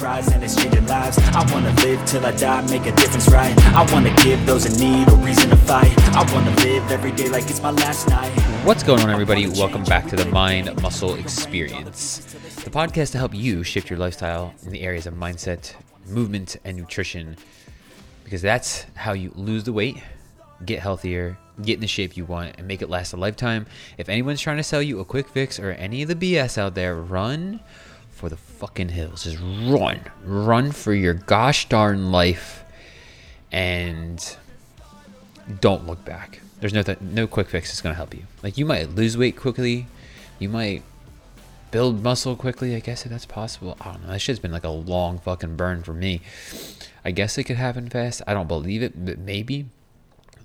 And it's changing lives. I wanna live till I die, make a difference, right? I wanna give those in need a reason to fight. I wanna live every day like it's my last night. What's going on, everybody? Welcome back to the Mind Muscle Experience, the podcast to help you shift your lifestyle in the areas of mindset, movement, and nutrition. Because that's how you lose the weight, get healthier, get in the shape you want, and make it last a lifetime. If anyone's trying to sell you a quick fix or any of the BS out there, run for the fucking hills. Just run. Run for your gosh darn life and don't look back. There's no th- no quick fix that's to help you. Like you might lose weight quickly, you might build muscle quickly. I guess if that's possible. I don't know. That shit's been like a long fucking burn for me. I guess it could happen fast. I don't believe it, but maybe.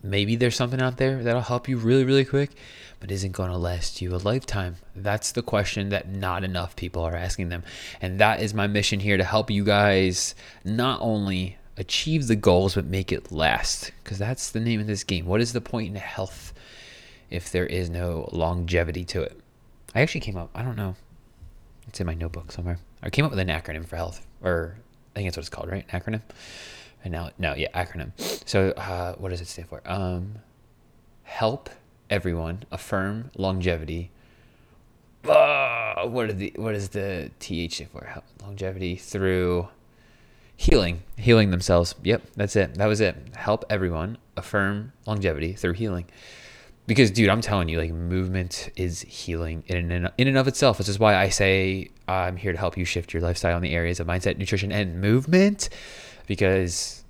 Maybe there's something out there that'll help you really, really quick, but isn't going to last you a lifetime. That's the question that not enough people are asking them. And that is my mission here to help you guys not only achieve the goals, but make it last. Because that's the name of this game. What is the point in health if there is no longevity to it? I actually came up, I don't know, it's in my notebook somewhere. I came up with an acronym for health, or I think that's what it's called, right? Acronym? And now, no, yeah, acronym. So, uh, what does it stand for? Um, help everyone affirm longevity. Uh, the what is the th for? Help, longevity through healing, healing themselves. Yep, that's it. That was it. Help everyone affirm longevity through healing. Because, dude, I'm telling you, like movement is healing in and in and of itself. This is why I say I'm here to help you shift your lifestyle in the areas of mindset, nutrition, and movement because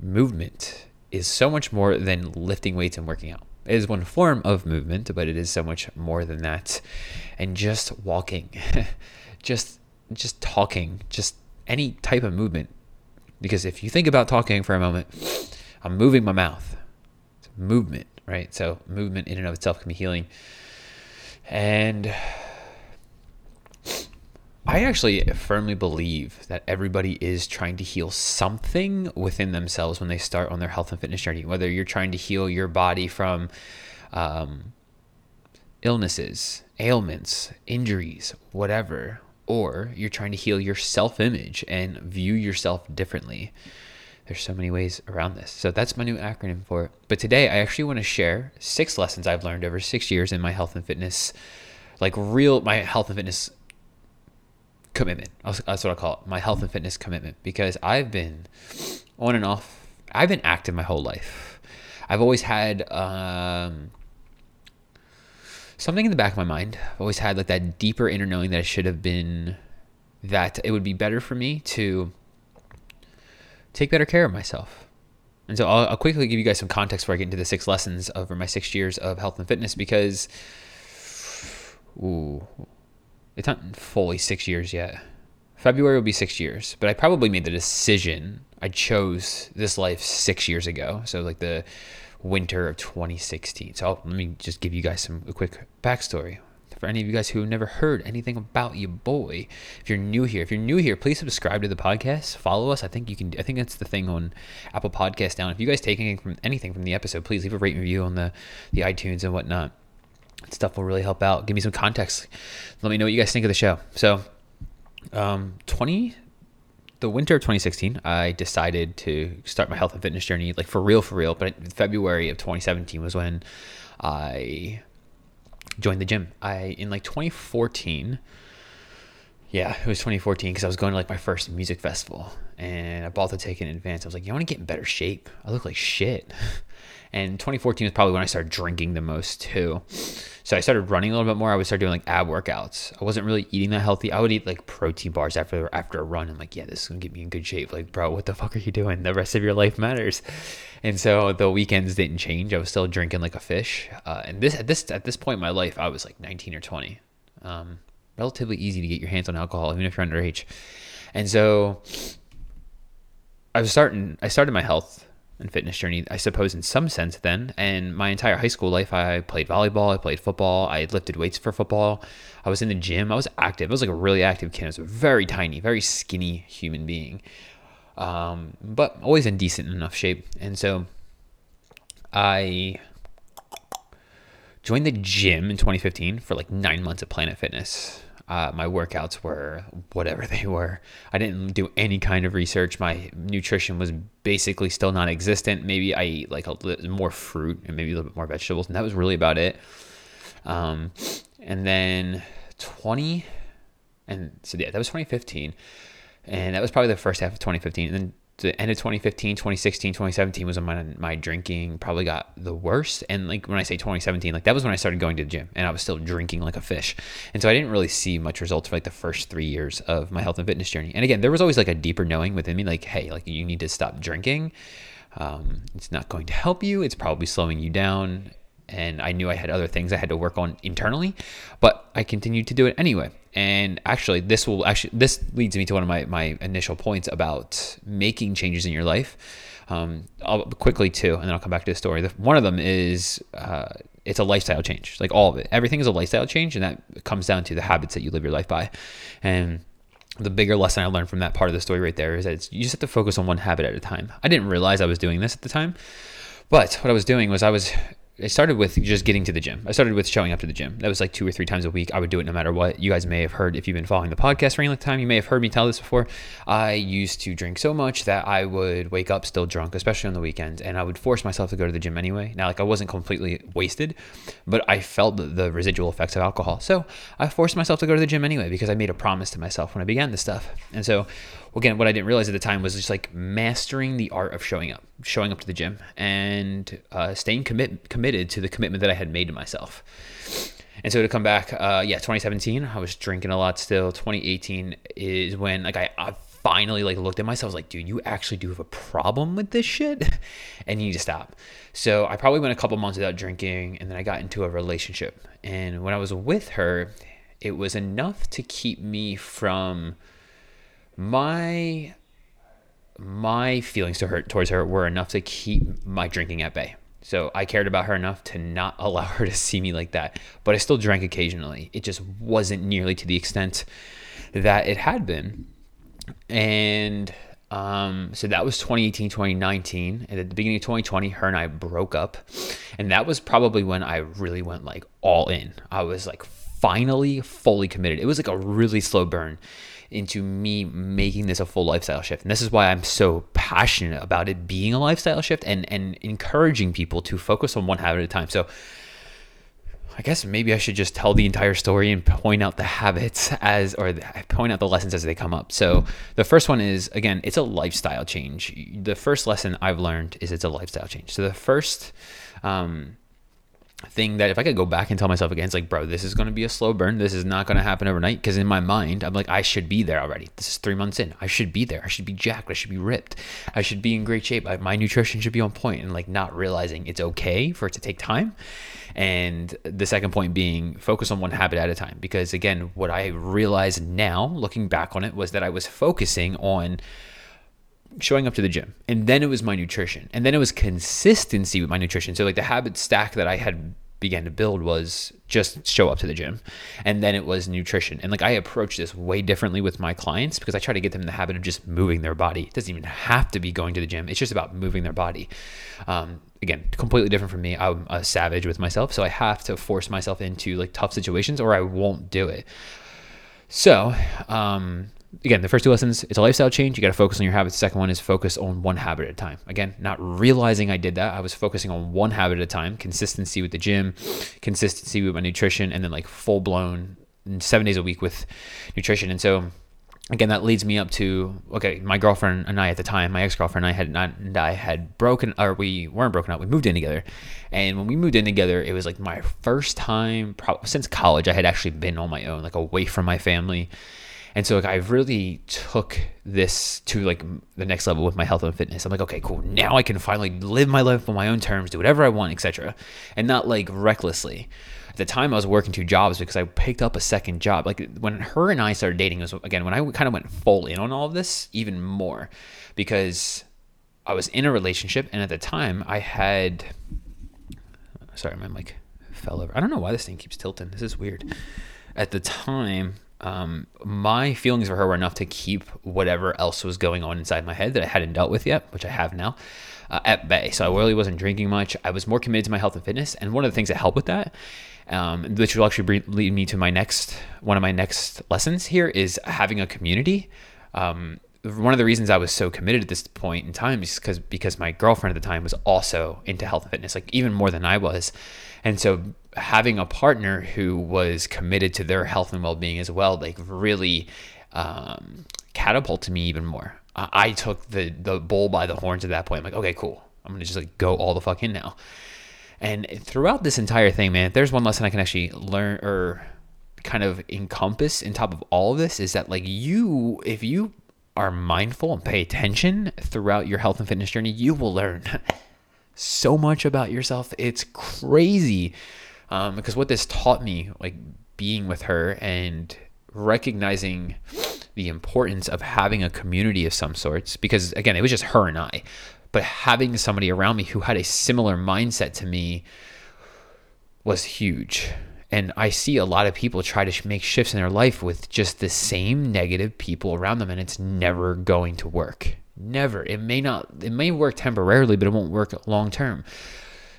movement is so much more than lifting weights and working out. It is one form of movement, but it is so much more than that. And just walking, just just talking, just any type of movement. Because if you think about talking for a moment, I'm moving my mouth. It's movement, right? So movement in and of itself can be healing. And I actually firmly believe that everybody is trying to heal something within themselves when they start on their health and fitness journey. Whether you're trying to heal your body from um, illnesses, ailments, injuries, whatever, or you're trying to heal your self image and view yourself differently. There's so many ways around this. So that's my new acronym for it. But today I actually want to share six lessons I've learned over six years in my health and fitness, like real, my health and fitness commitment. That's what I call it, my health and fitness commitment, because I've been on and off. I've been active my whole life. I've always had um, something in the back of my mind. I've always had like that deeper inner knowing that I should have been, that it would be better for me to take better care of myself. And so I'll, I'll quickly give you guys some context before I get into the six lessons over my six years of health and fitness because, ooh, it's not fully six years yet. February will be six years, but I probably made the decision. I chose this life six years ago. So, like the winter of 2016. So, I'll, let me just give you guys some a quick backstory. For any of you guys who have never heard anything about you, boy, if you're new here, if you're new here, please subscribe to the podcast. Follow us. I think you can. I think that's the thing on Apple Podcast down. If you guys take anything from anything from the episode, please leave a rate and review on the the iTunes and whatnot stuff will really help out. Give me some context. Let me know what you guys think of the show. So, um, 20, the winter of 2016, I decided to start my health and fitness journey, like for real, for real. But February of 2017 was when I joined the gym. I, in like 2014, yeah, it was 2014 because I was going to like my first music festival and I bought the ticket in advance. I was like, you want to get in better shape? I look like shit. And 2014 was probably when I started drinking the most too. So I started running a little bit more. I would start doing like ab workouts. I wasn't really eating that healthy. I would eat like protein bars after after a run. I'm like, yeah, this is gonna get me in good shape. Like, bro, what the fuck are you doing? The rest of your life matters. And so the weekends didn't change. I was still drinking like a fish. Uh, and this at this at this point in my life, I was like 19 or 20. Um, relatively easy to get your hands on alcohol, even if you're underage. And so I was starting. I started my health and fitness journey, I suppose, in some sense, then. And my entire high school life, I played volleyball, I played football, I lifted weights for football. I was in the gym, I was active. I was like a really active kid. I was a very tiny, very skinny human being, um, but always in decent enough shape. And so I joined the gym in 2015 for like nine months at Planet Fitness. Uh, my workouts were whatever they were. I didn't do any kind of research. My nutrition was basically still non-existent. Maybe I eat like a little more fruit and maybe a little bit more vegetables, and that was really about it. Um, and then 20, and so yeah, that was 2015, and that was probably the first half of 2015. And then the end of 2015 2016 2017 was when my, my drinking probably got the worst. And like when i say 2017 like that was when i started going to the gym and i was still drinking like a fish. And so i didn't really see much results for like the first three years of my health and fitness journey. And again there was always like a deeper knowing within me like hey like you need to stop drinking. Um, it's not going to help you. It's probably slowing you down. And I knew I had other things I had to work on internally, but I continued to do it anyway. And actually, this will actually this leads me to one of my my initial points about making changes in your life. Um, I'll quickly too, and then I'll come back to the story. The, one of them is uh, it's a lifestyle change, like all of it. Everything is a lifestyle change, and that comes down to the habits that you live your life by. And the bigger lesson I learned from that part of the story right there is that you just have to focus on one habit at a time. I didn't realize I was doing this at the time, but what I was doing was I was I started with just getting to the gym. I started with showing up to the gym. That was like two or three times a week. I would do it no matter what. You guys may have heard, if you've been following the podcast for any length of time, you may have heard me tell this before. I used to drink so much that I would wake up still drunk, especially on the weekends, and I would force myself to go to the gym anyway. Now, like I wasn't completely wasted, but I felt the, residual effects of alcohol. So I forced myself to go to the gym anyway because I made a promise to myself when I began this stuff. And so again, what I didn't realize at the time was just like mastering the art of showing up, showing up to the gym, and uh, staying commit committed to the commitment that I had made to myself. And so to come back, uh, yeah, 2017, I was drinking a lot still. 2018 is when like I, I finally like looked at myself, I was like, dude, you actually do have a problem with this shit, and you need to stop. So I probably went a couple months without drinking, and then I got into a relationship. And when I was with her, it was enough to keep me from my my feelings to her towards her were enough to keep my drinking at bay. So I cared about her enough to not allow her to see me like that. But I still drank occasionally. It just wasn't nearly to the extent that it had been. And um, so that was 2018, 2019. And at the beginning of 2020, her and I broke up. And that was probably when I really went like all in. I was like finally fully committed. It was like a really slow burn into me making this a full lifestyle shift. And this is why I'm so passionate about it being a lifestyle shift and, and encouraging people to focus on one habit at a time. So I guess maybe I should just tell the entire story and point out the habits as, or point out the lessons as they come up. So the first one is, again, it's a lifestyle change. The first lesson I've learned is it's a lifestyle change. So the first, um, thing that if I could go back and tell myself again, it's like, bro, this is going to be a slow burn. This is not going to happen overnight. Because in my mind, I'm like, I should be there already. This is three months in. I should be there. I should be jacked. I should be ripped. I should be in great shape. I, my nutrition should be on point. And like not realizing it's okay for it to take time. And the second point being focus on one habit at a time. Because again, what I realized now, looking back on it, was that I was focusing on showing up to the gym and then it was my nutrition and then it was consistency with my nutrition. So like the habit stack that i had began to build was just show up to the gym and then it was nutrition. And like i approach this way differently with my clients because i try to get them in the habit of just moving their body. It doesn't even have to be going to the gym. It's just about moving their body. Um, again completely different from me. I'm a savage with myself so i have to force myself into like tough situations or i won't do it. So um, again, the first two lessons, it's a lifestyle change. You got to focus on your habits. The second one is focus on one habit at a time. Again, not realizing I did that. I was focusing on one habit at a time, consistency with the gym, consistency with my nutrition, and then like full blown seven days a week with nutrition. And so, again, that leads me up to okay, my girlfriend and I at the time, my ex girlfriend and I had not, and I had broken, or we weren't broken up. We moved in together, and when we moved in together, it was like my first time since college. I had actually been on my own, like away from my family and so like I really took this to like the next level with my health and fitness. I'm like, okay, cool. Now I can finally live my life on my own terms, do whatever I want, etc. And not like recklessly. At the time I was working two jobs because I picked up a second job. Like when her and I started dating was again when I kind of went full in on all of this even more because I was in a relationship and at the time I had sorry, my mic fell over. I don't know why this thing keeps tilting. This is weird. At the time, um, my feelings for her were enough to keep whatever else was going on inside my head that I hadn't dealt with yet, which I have now, uh, at bay. So I really wasn't drinking much. I was more committed to my health and fitness. And one of the things that helped with that, um, which will actually lead me to my next one of my next lessons here, is having a community. Um, one of the reasons I was so committed at this point in time is because because my girlfriend at the time was also into health and fitness, like even more than I was, and so having a partner who was committed to their health and well-being as well like really um, catapulted me even more. I, I took the the bull by the horns at that point. I'm like okay cool. I'm gonna just like go all the fuck in now. And throughout this entire thing man there's one lesson i can actually learn or kind of encompass in top of all of this is that like you if you are mindful and pay attention throughout your health and fitness journey you will learn so much about yourself it's crazy um, because what this taught me, like being with her and recognizing the importance of having a community of some sorts, because again, it was just her and I, but having somebody around me who had a similar mindset to me was huge. And I see a lot of people try to make shifts in their life with just the same negative people around them, and it's never going to work. Never. It may not, it may work temporarily, but it won't work long term.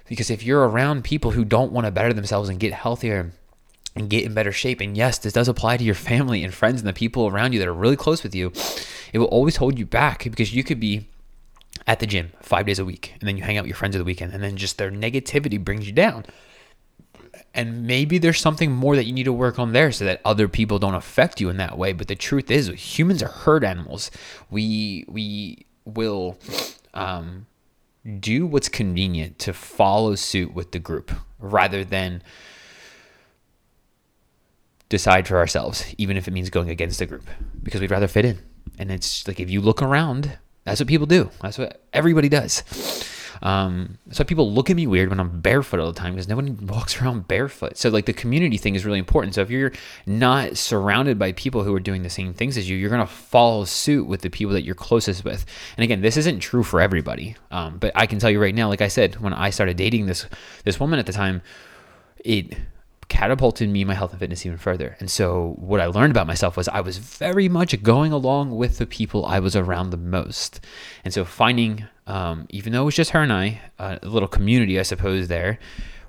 Because if you're around people who don't want to better themselves and get healthier and get in better shape, and yes, this does apply to your family and friends and the people around you that are really close with you, it will always hold you back because you could be at the gym five days a week and then you hang out with your friends of the weekend and then just their negativity brings you down. And maybe there's something more that you need to work on there so that other people don't affect you in that way. But the truth is, humans are herd animals. We we will um, do what's convenient to follow suit with the group rather than decide for ourselves, even if it means going against the group, because we'd rather fit in. And it's like if you look around, that's what people do. That's what everybody does. Um, so people look at me weird when I'm barefoot all the time because no one walks around barefoot. So like the community thing is really important. So if you're not surrounded by people who are doing the same things as you, you're gonna follow suit with the people that you're closest with. And again, this isn't true for everybody. Um, but I can tell you right now, like I said, when I started dating this this woman at the time, it catapulted me my health and fitness even further. And so what I learned about myself was I was very much going along with the people I was around the most. And so finding um, even though it was just her and I, uh, a little community, I suppose, there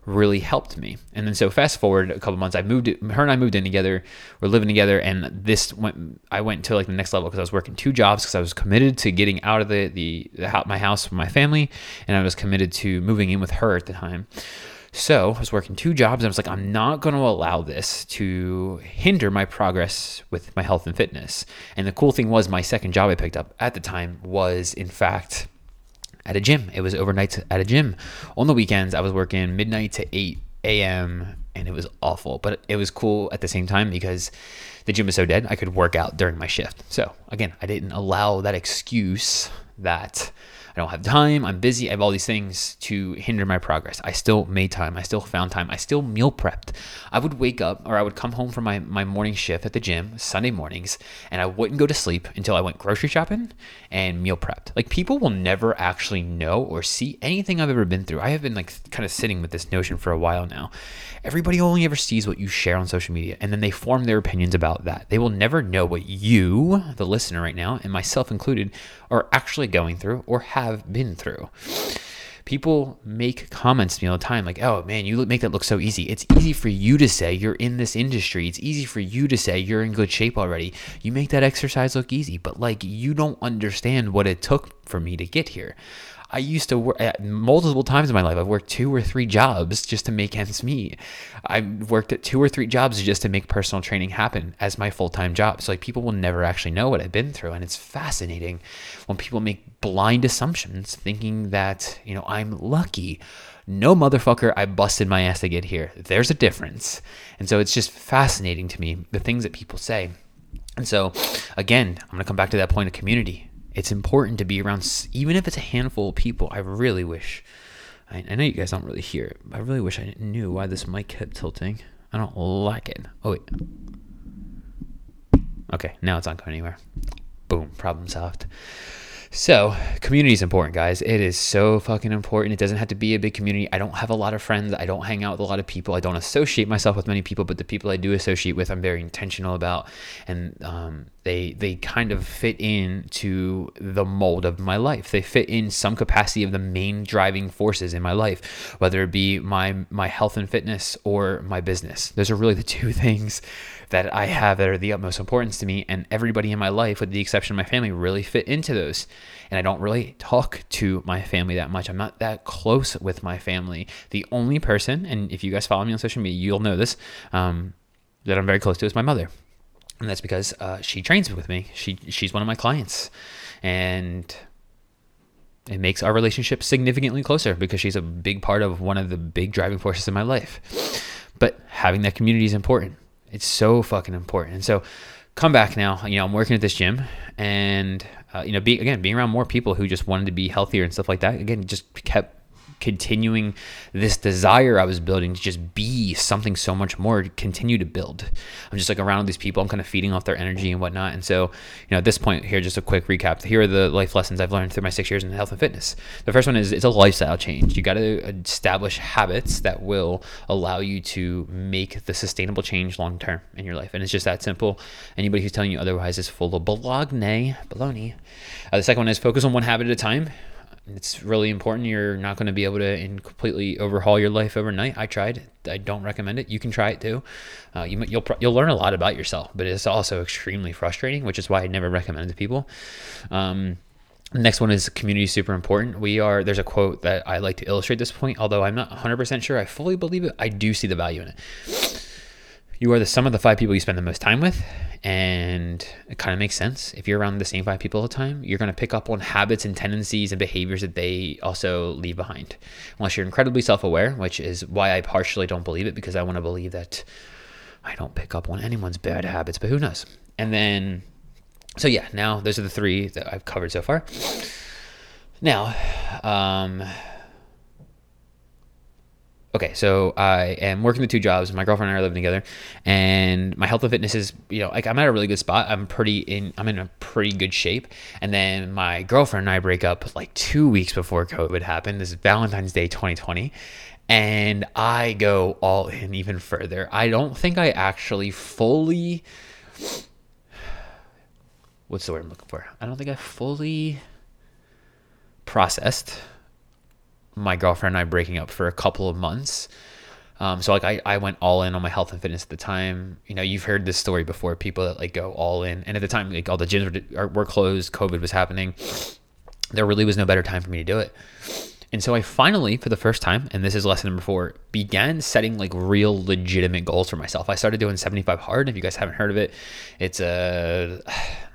really helped me. And then so fast forward a couple months, I moved. Her and I moved in together. We're living together, and this went. I went to like the next level because I was working two jobs because I was committed to getting out of the the, the my house with my family, and I was committed to moving in with her at the time. So I was working two jobs, and I was like, I'm not going to allow this to hinder my progress with my health and fitness. And the cool thing was, my second job I picked up at the time was, in fact, at a gym. It was overnight at a gym. On the weekends, I was working midnight to 8 a.m. and it was awful, but it was cool at the same time because the gym was so dead. I could work out during my shift. So again, I didn't allow that excuse that I don't have time. I'm busy. I have all these things to hinder my progress. I still made time. I still found time. I still meal prepped. I would wake up or I would come home from my, my morning shift at the gym Sunday mornings and I wouldn't go to sleep until I went grocery shopping and meal prepped. Like people will never actually know or see anything I've ever been through. I have been like kind of sitting with this notion for a while now. Everybody only ever sees what you share on social media and then they form their opinions about that. They will never know what you, the listener right now, and myself included, are actually going through or have have been through. People make comments to me all the time like, oh man, you make that look so easy. It's easy for you to say you're in this industry. It's easy for you to say you're in good shape already. You make that exercise look easy, but like you don't understand what it took for me to get here. I used to work at uh, multiple times in my life. I've worked two or three jobs just to make ends meet. I've worked at two or three jobs just to make personal training happen as my full time job. So like people will never actually know what I've been through, and it's fascinating when people make blind assumptions, thinking that you know I'm lucky. No motherfucker, I busted my ass to get here. There's a difference, and so it's just fascinating to me the things that people say. And so, again, I'm going to come back to that point of community it's important to be around, even if it's a handful of people. I really wish, I, I know you guys don't really hear it, I really wish I knew why this mic kept tilting. I don't like it. Oh, wait. Okay, now it's not going anywhere. Boom, problem solved. So, community is important, guys. It is so fucking important. It doesn't have to be a big community. I don't have a lot of friends. I don't hang out with a lot of people. I don't associate myself with many people, but the people I do associate with, I'm very intentional about, and um, they they kind of fit into the mold of my life. They fit in some capacity of the main driving forces in my life, whether it be my my health and fitness or my business. Those are really the two things that I have that are the utmost importance to me. And everybody in my life, with the exception of my family, really fit into those. And I don't really talk to my family that much. I'm not that close with my family. The only person, and if you guys follow me on social media, you'll know this, um, that I'm very close to is my mother. And that's because uh, she trains with me. She she's one of my clients, and it makes our relationship significantly closer because she's a big part of one of the big driving forces in my life. But having that community is important. It's so fucking important. And so come back now. You know, I'm working at this gym and, uh, you know, be, again, being around more people who just wanted to be healthier and stuff like that, again, just kept continuing this desire I was building to just be something so much more, continue to build. I'm just like around these people, I'm kind of feeding off their energy and whatnot. And so, you know, at this point here, just a quick recap. Here are the life lessons I've learned through my six years in health and fitness. The first one is it's a lifestyle change. You got to establish habits that will allow you to make the sustainable change long term in your life. And it's just that simple. Anybody who's telling you otherwise is full of bologna, baloney. Uh, the second one is focus on one habit at a time it's really important. You're not going to be able to completely overhaul your life overnight. I tried. I don't recommend it. You can try it too. Uh, you, you'll you'll learn a lot about yourself, but it's also extremely frustrating, which is why I never recommend it to people. Um, next one is community super important. We are there's a quote that I like to illustrate this point, although I'm not 100% sure I fully believe it. I do see the value in it. You are the sum of the five people you spend the most time with, and it kind of makes sense. If you're around the same five people all the time, you're going to pick up on habits and tendencies and behaviors that they also leave behind. Unless you're incredibly self aware, which is why I partially don't believe it because I want to believe that I don't pick up on anyone's bad habits, but who knows? And then, so yeah, now those are the three that I've covered so far. Now, um, okay, so I am working the two jobs. My girlfriend and I are living together, and my health and fitness is, you know, like I'm at a really good spot. I'm pretty in, I'm in a pretty good shape. And then my girlfriend and I break up like two weeks before COVID happened. This is Valentine's Day 2020. And I go all in even further. I don't think I actually fully, what's the word I'm looking for? I don't think I fully processed my girlfriend and I breaking up for a couple of months. Um, so like I, I went all in on my health and fitness at the time. You know, you've heard this story before. People that like go all in, and at the time, like all the gyms were, were closed. COVID was happening. There really was no better time for me to do it. And so I finally, for the first time, and this is lesson number four, began setting like real legitimate goals for myself. I started doing 75 hard. If you guys haven't heard of it, it's a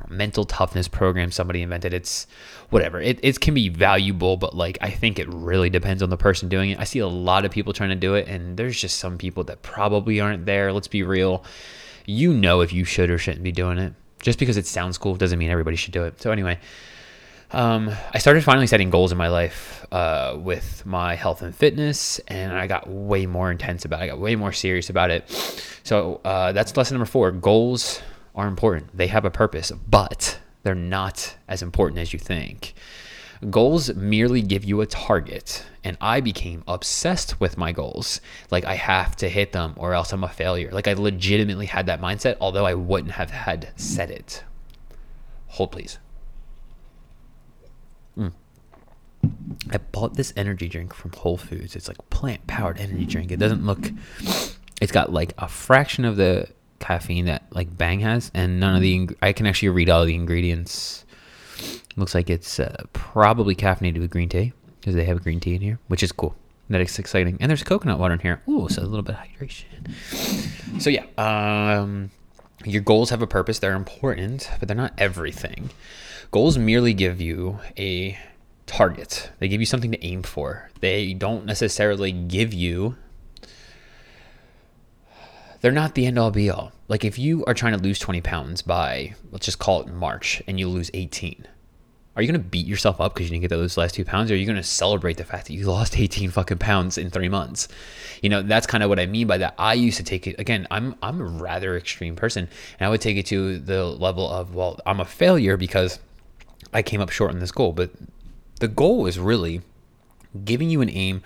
mental toughness program somebody invented. It's whatever. It, it can be valuable, but like I think it really depends on the person doing it. I see a lot of people trying to do it, and there's just some people that probably aren't there. Let's be real. You know if you should or shouldn't be doing it. Just because it sounds cool doesn't mean everybody should do it. So anyway, um, I started finally setting goals in my life uh, with my health and fitness, and I got way more intense about it. I got way more serious about it. So uh, that's lesson number four. Goals are important, they have a purpose, but they're not as important as you think. Goals merely give you a target, and I became obsessed with my goals. Like, I have to hit them or else I'm a failure. Like, I legitimately had that mindset, although I wouldn't have had said it. Hold, please. Mm. I bought this energy drink from Whole Foods. It's like plant powered energy drink. It doesn't look, it's got like a fraction of the caffeine that like Bang has, and none of the, I can actually read all the ingredients. Looks like it's uh, probably caffeinated with green tea because they have green tea in here, which is cool. That is exciting. And there's coconut water in here. Ooh, so a little bit of hydration. So yeah, um, your goals have a purpose. They're important, but they're not everything. Goals merely give you a target. They give you something to aim for. They don't necessarily give you they're not the end all be all. Like if you are trying to lose 20 pounds by let's just call it March and you lose 18. Are you going to beat yourself up because you didn't get those last two pounds? Or are you going to celebrate the fact that you lost 18 fucking pounds in three months? You know, that's kind of what I mean by that. I used to take it, again, I'm, I'm a rather extreme person. And I would take it to the level of, well, I'm a failure because I came up short on this goal. But the goal is really giving you an aim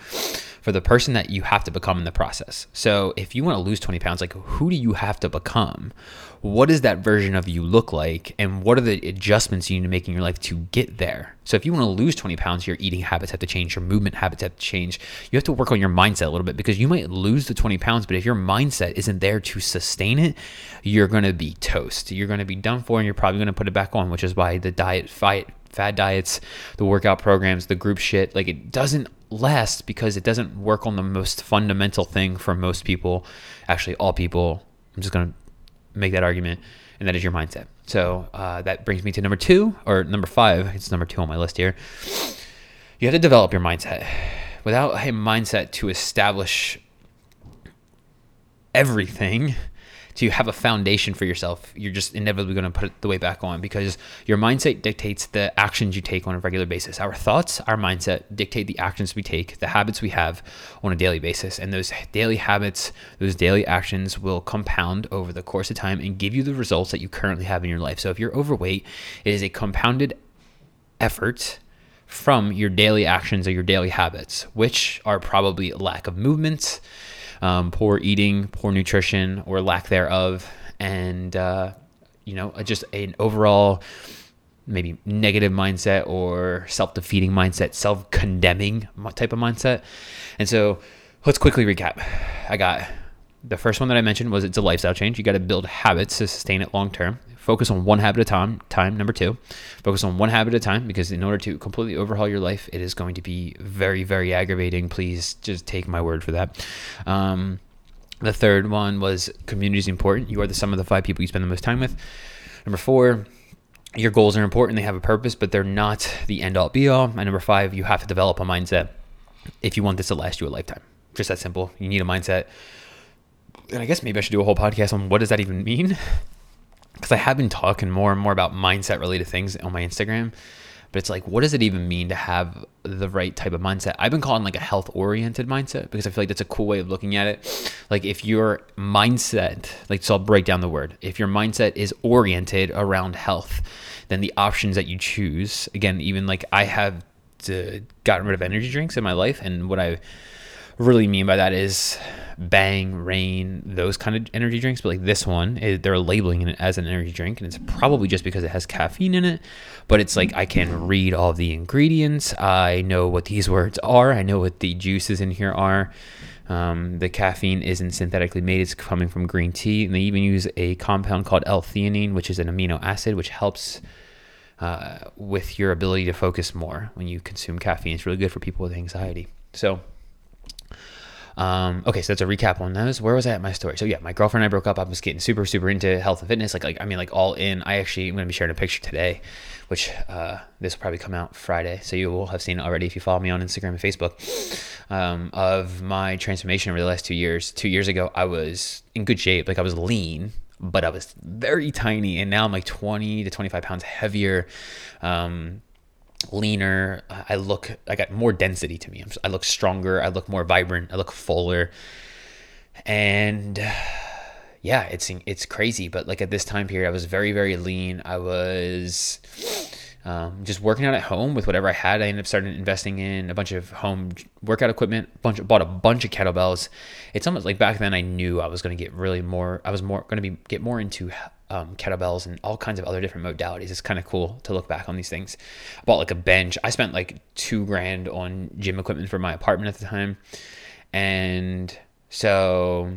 for the person that you have to become in the process. So if you want to lose 20 pounds, like who do you have to become? What does that version of you look like? And what are the adjustments you need to make in your life to get there? So if you want to lose 20 pounds, your eating habits have to change, your movement habits have to change. You have to work on your mindset a little bit because you might lose the 20 pounds, but if your mindset isn't there to sustain it, you're going to be toast. You're going to be done for and you're probably going to put it back on, which is why the diet fight fad diets, the workout programs, the group shit, like it doesn't last because it doesn't work on the most fundamental thing for most people, actually all people. I'm just going to make that argument, and that is your mindset. So uh, that brings me to number two or number five. It's number two on my list here. You have to develop your mindset. Without a mindset to establish everything, to have a foundation for yourself, you're just inevitably going to put the weight back on because your mindset dictates the actions you take on a regular basis. Our thoughts, our mindset dictate the actions we take, the habits we have on a daily basis. And those daily habits, those daily actions will compound over the course of time and give you the results that you currently have in your life. So if you're overweight, it is a compounded effort from your daily actions or your daily habits, which are probably lack of movement, um, poor eating, poor nutrition, or lack thereof, and uh, you know, just an overall maybe negative mindset or self-defeating mindset, self-condemning type of mindset. And so, let's quickly recap. I got the first one that I mentioned was it's a lifestyle change. You got to build habits to sustain it long term. Focus on one habit at a time. Time number two, focus on one habit at a time because in order to completely overhaul your life, it is going to be very, very aggravating. Please just take my word for that. Um, the third one was community is important. You are the sum of the five people you spend the most time with. Number four, your goals are important. They have a purpose, but they're not the end all be all. And number five, you have to develop a mindset if you want this to last you a lifetime. Just that simple. You need a mindset and I guess maybe I should do a whole podcast on what does that even mean? Because I have been talking more and more about mindset related things on my Instagram, but it's like, what does it even mean to have the right type of mindset? I've been calling like a health oriented mindset because I feel like that's a cool way of looking at it. Like if your mindset, like so I'll break down the word. If your mindset is oriented around health, then the options that you choose, again, even like I have to, gotten rid of energy drinks in my life, and what I really mean by that is Bang, Reign those kind of energy drinks. But like this one, it, they're labeling it as an energy drink, and it's probably just because it has caffeine in it. But it's like I can read all the ingredients. I know what these words are. I know what the juices in here are. Um, the caffeine isn't synthetically made; it's coming from green tea, and they even use a compound called L-theanine, which is an amino acid, which helps. Uh, with your ability to focus more when you consume caffeine. It's really good for people with anxiety. So, um, okay, so that's a recap on those. Where was I at my story? So yeah, my girlfriend and I broke up. I was getting super, super into health and fitness. Like, like I mean, like all in. I actually am going to be sharing a picture today, which uh, this will probably come out Friday, so you will have seen it already if you follow me on Instagram and Facebook. Um, of my transformation over the last two years. Two years ago, I was in good shape. Like I was lean, but I was very tiny, and now I'm like 20 to 25 pounds heavier. Um, leaner. I look, I got more density to me. I look stronger. I look more vibrant. I look fuller. And yeah, it's it's crazy. But like at this time period, I was very very lean. I was um, just working out at home with whatever I had. I ended up starting investing in a bunch of home workout equipment. Bunch bought a bunch of kettlebells. It's almost like back then I knew I was going to get really more. I was more going to be get more into um, kettlebells and all kinds of other different modalities. It's kind of cool to look back on these things. I bought like a bench. I spent like two grand on gym equipment for my apartment at the time. And so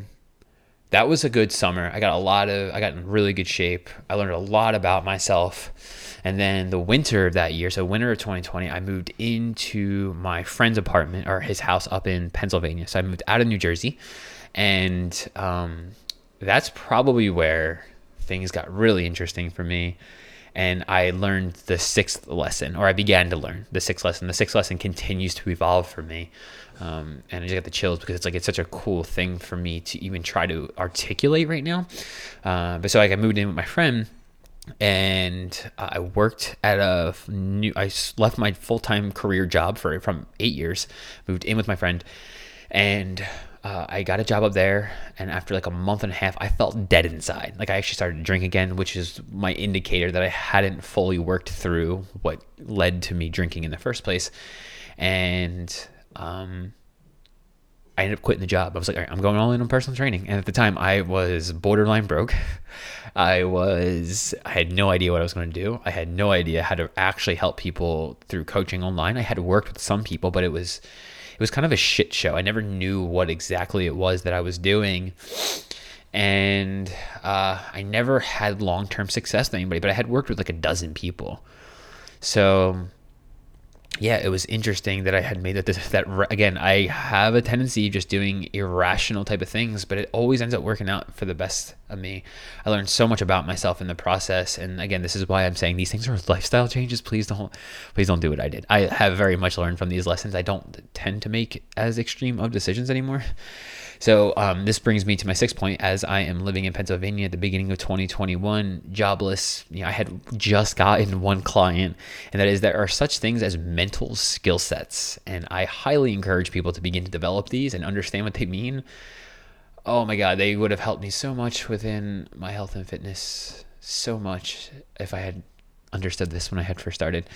that was a good summer. I got a lot of, I got in really good shape. I learned a lot about myself. And then the winter of that year, so winter of 2020, I moved into my friend's apartment or his house up in Pennsylvania. So I moved out of New Jersey. And um, that's probably where things got really interesting for me. And I learned the sixth lesson, or I began to learn the sixth lesson. The sixth lesson continues to evolve for me. Um, and I just got the chills because it's like it's such a cool thing for me to even try to articulate right now. Uh, but so like I moved in with my friend, and I worked at a new. I left my full time career job for from eight years, moved in with my friend, and uh, I got a job up there, and after like a month and a half, I felt dead inside. Like I actually started to drink again, which is my indicator that I hadn't fully worked through what led to me drinking in the first place. And um, I ended up quitting the job. I was like, all right, I'm going all in on personal training. And at the time, I was borderline broke. I was, I had no idea what I was going to do. I had no idea how to actually help people through coaching online. I had worked with some people, but it was, it was kind of a shit show. I never knew what exactly it was that I was doing. And uh, I never had long term success with anybody, but I had worked with like a dozen people. So yeah, it was interesting that I had made that. That again, I have a tendency of just doing irrational type of things, but it always ends up working out for the best of me. I learned so much about myself in the process, and again, this is why I'm saying these things are lifestyle changes. Please don't, please don't do what I did. I have very much learned from these lessons. I don't tend to make as extreme of decisions anymore. So um, this brings me to my sixth point. As I am living in Pennsylvania at the beginning of 2021, jobless, you know, I had just gotten one client, and that is there are such things as mental skill sets, and I highly encourage people to begin to develop these and understand what they mean. Oh my God, they would have helped me so much within my health and fitness, so much if I had understood this when I had first started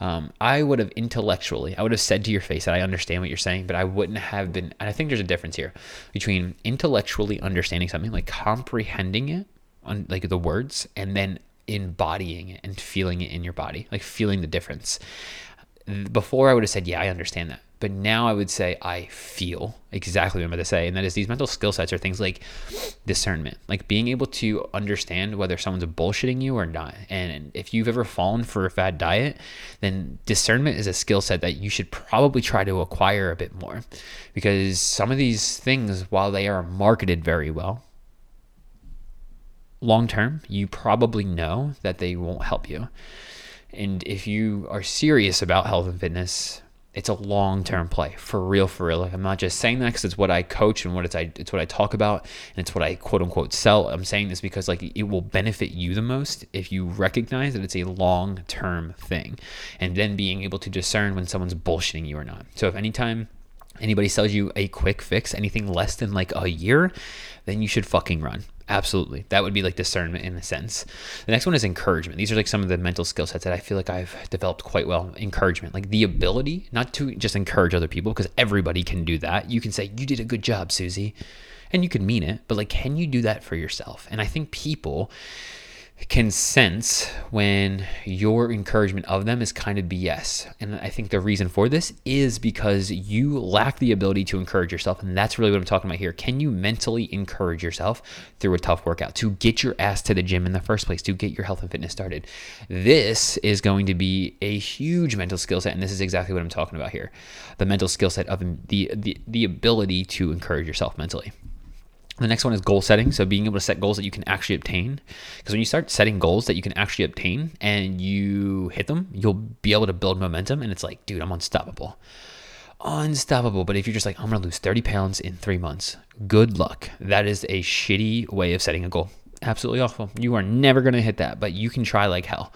um, I would have intellectually, I would have said to your face that I understand what you're saying, but I wouldn't have been. And I think there's a difference here between intellectually understanding something, like comprehending it on like the words, and then embodying it and feeling it in your body, like feeling the difference. Before I would have said, yeah, I understand that. But now I would say I feel exactly what I'm about to say. And that is these mental skill sets are things like discernment, like being able to understand whether someone's bullshitting you or not. And if you've ever fallen for a fad diet, then discernment is a skill set that you should probably try to acquire a bit more. Because some of these things, while they are marketed very well, long term, you probably know that they won't help you. And if you are serious about health and fitness, it's a long term play for real, for real. Like I'm not just saying that because it's what I coach and what it's I it's what I talk about and it's what I quote unquote sell. I'm saying this because like it will benefit you the most if you recognize that it's a long term thing, and then being able to discern when someone's bullshitting you or not. So if anytime anybody sells you a quick fix, anything less than like a year, then you should fucking run. Absolutely. That would be like discernment in a sense. The next one is encouragement. These are like some of the mental skill sets that I feel like I've developed quite well. Encouragement, like the ability not to just encourage other people, because everybody can do that. You can say, You did a good job, Susie. And you can mean it, but like, can you do that for yourself? And I think people, can sense when your encouragement of them is kind of BS. And I think the reason for this is because you lack the ability to encourage yourself. And that's really what I'm talking about here. Can you mentally encourage yourself through a tough workout to get your ass to the gym in the first place, to get your health and fitness started? This is going to be a huge mental skill set. And this is exactly what I'm talking about here the mental skill set of the, the, the ability to encourage yourself mentally. The next one is goal setting. So being able to set goals that you can actually obtain. Because when you start setting goals that you can actually obtain and you hit them, you'll be able to build momentum. And it's like, dude, I'm unstoppable. Unstoppable. But if you're just like, I'm going to lose 30 pounds in three months, good luck. That is a shitty way of setting a goal. Absolutely awful. You are never going to hit that, but you can try like hell.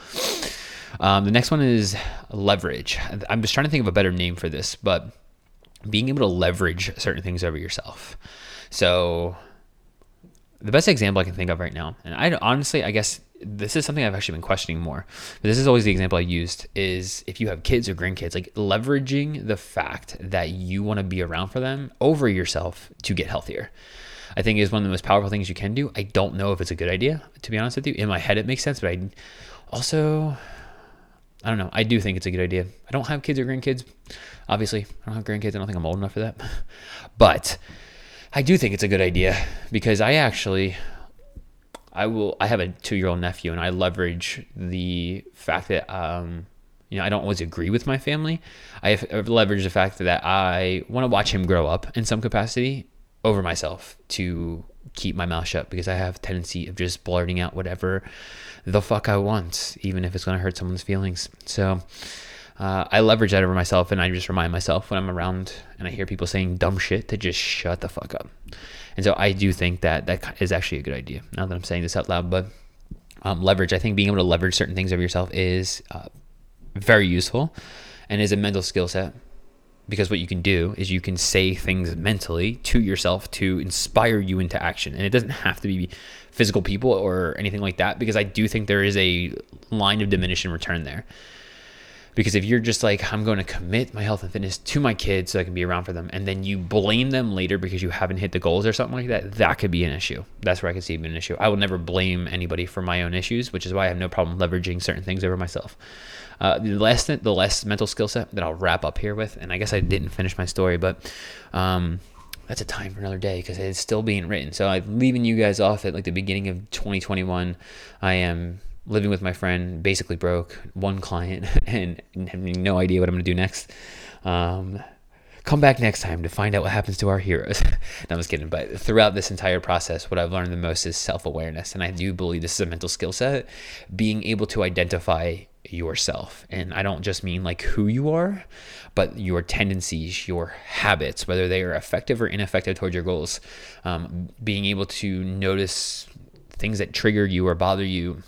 Um, the next one is leverage. I'm just trying to think of a better name for this, but being able to leverage certain things over yourself. So the best example I can think of right now, and I honestly, I guess this is something I've actually been questioning more, but this is always the example I used is if you have kids or grandkids, like leveraging the fact that you want to be around for them over yourself to get healthier. I think is one of the most powerful things you can do. I don't know if it's a good idea, to be honest with you. In my head, it makes sense, but I also, I don't know. I do think it's a good idea. I don't have kids or grandkids. Obviously, I don't have grandkids. I don't think I'm old enough for that. But I do think it's a good idea because I actually I will I have a 2-year-old nephew and I leverage the fact that um you know, I don't always agree with my family. I have leveraged the fact that I want to watch him grow up in some capacity over myself to keep my mouth shut because I have a tendency of just blurting out whatever the fuck I want, even if it's going to hurt someone's feelings. So, uh, I leverage that over myself and I just remind myself when I'm around and I hear people saying dumb shit to just shut the fuck up. And so I do think that that is actually a good idea now that I'm saying this out loud. But um, leverage, I think being able to leverage certain things of yourself is uh, very useful and is a mental skill set because what you can do is you can say things mentally to yourself to inspire you into action. And it doesn't have to be physical people or anything like that because I do think there is a line of diminishing return there. Because if you're just like, I'm going to commit my health and fitness to my kids so I can be around for them, and then you blame them later because you haven't hit the goals or something like that, that could be an issue. That's where I can see it being an issue. I will never blame anybody for my own issues, which is why I have no problem leveraging certain things over myself. Uh, the last the last mental skill set that I'll wrap up here with, and I guess I didn't finish my story, but um, that's a time for another day because it's still being written. So I'm leaving you guys off at like the beginning of 2021. I am living with my friend, basically broke, one client, and having no idea what I'm going to do next. Um, come back next time to find out what happens to our heroes. no, I'm just kidding. But throughout this entire process, what I've learned the most is self awareness. And I do believe this is a mental skill set, being able to identify yourself. And I don't just mean like who you are, but your tendencies, your habits, whether they are effective or ineffective towards your goals. Um, being able to notice things that trigger you or bother you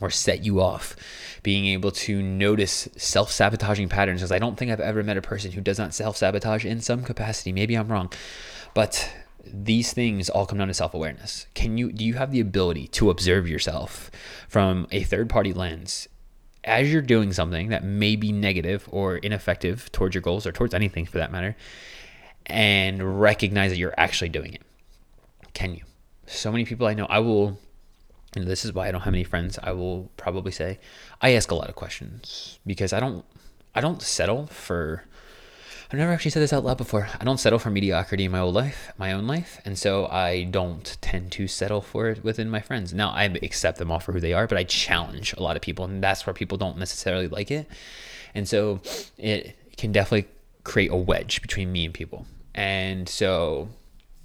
or set you off. Being able to notice self sabotaging patterns, because I don't think I've ever met a person who does not self sabotage in some capacity. Maybe I'm wrong, but these things all come down to self awareness. Can you do you have the ability to observe yourself from a third party lens as you're doing something that may be negative or ineffective towards your goals or towards anything for that matter, and recognize that you're actually doing it? Can you? So many people I know, I will this is why I don't have any friends, I will probably say I ask a lot of questions because I don't I don't settle for I've never actually said this out loud before. I don't settle for mediocrity in my old life, my own life, and so I don't tend to settle for it within my friends. Now I accept them all for who they are, but I challenge a lot of people, and that's where people don't necessarily like it. And so it can definitely create a wedge between me and people. And so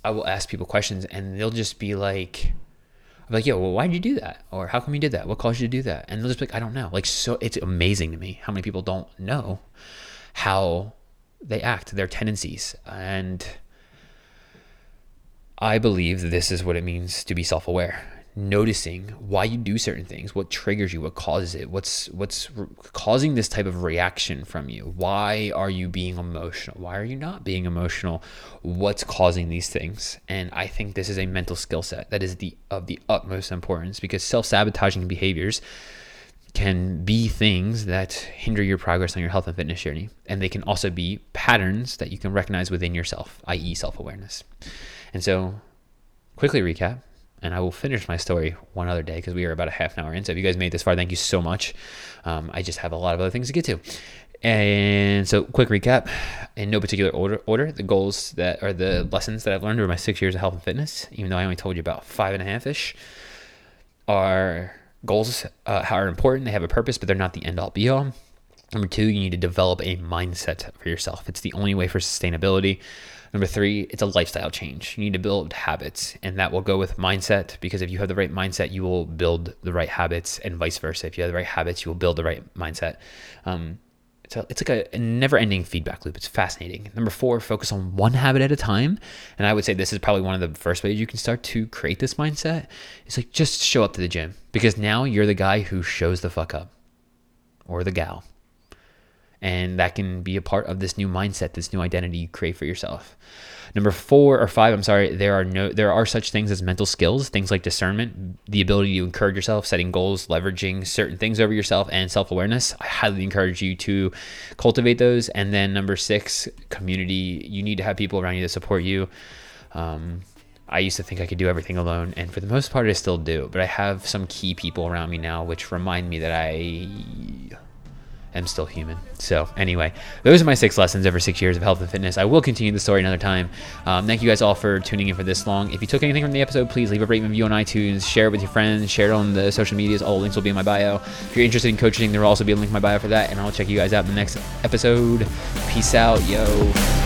I will ask people questions, and they'll just be like, I'm like, yo, well, why'd you do that? Or how come you did that? What caused you to do that? And they'll just be like, I don't know. Like, so it's amazing to me how many people don't know how they act, their tendencies. And I believe this is what it means to be self aware noticing why you do certain things, what triggers you, what causes it, what's what's re- causing this type of reaction from you. Why are you being emotional? Why are you not being emotional? What's causing these things? And I think this is a mental skill set that is the of the utmost importance because self-sabotaging behaviors can be things that hinder your progress on your health and fitness journey. And they can also be patterns that you can recognize within yourself, i.e., self awareness. And so, quickly recap and I will finish my story one other day because we are about a half an hour in. So if you guys made this far, thank you so much. Um, I just have a lot of other things to get to. And so, quick recap in no particular order, order the goals that are the lessons that I've learned over my six years of health and fitness, even though I only told you about five and a half ish, are goals uh, are important. They have a purpose, but they're not the end all be all. Number two, you need to develop a mindset for yourself. It's the only way for sustainability. Number three, it's a lifestyle change. You need to build habits, and that will go with mindset because if you have the right mindset, you will build the right habits, and vice versa. If you have the right habits, you will build the right mindset. Um, it's, a, it's like a, a never ending feedback loop. It's fascinating. Number four, focus on one habit at a time. And I would say this is probably one of the first ways you can start to create this mindset. It's like just show up to the gym because now you're the guy who shows the fuck up or the gal and that can be a part of this new mindset this new identity you create for yourself. Number four or five i'm sorry there are no there are such things as mental skills things like discernment the ability to encourage yourself setting goals leveraging certain things over yourself and self-awareness. I highly encourage you to cultivate those. And then number six community. You need to have people around you that support you. Um, I used to think I could do everything alone, and for the most part, I still do. But I have some key people around me now, which remind me that I am still human. So, anyway, those are my six lessons over six years of health and fitness. I will continue the story another time. Um, thank you guys all for tuning in for this long. If you took anything from the episode, please leave a rating review on iTunes, share it with your friends, share it on the social medias. All links will be in my bio. If you're interested in coaching, there will also be a link in my bio for that. And I'll check you guys out in the next episode. Peace out, yo.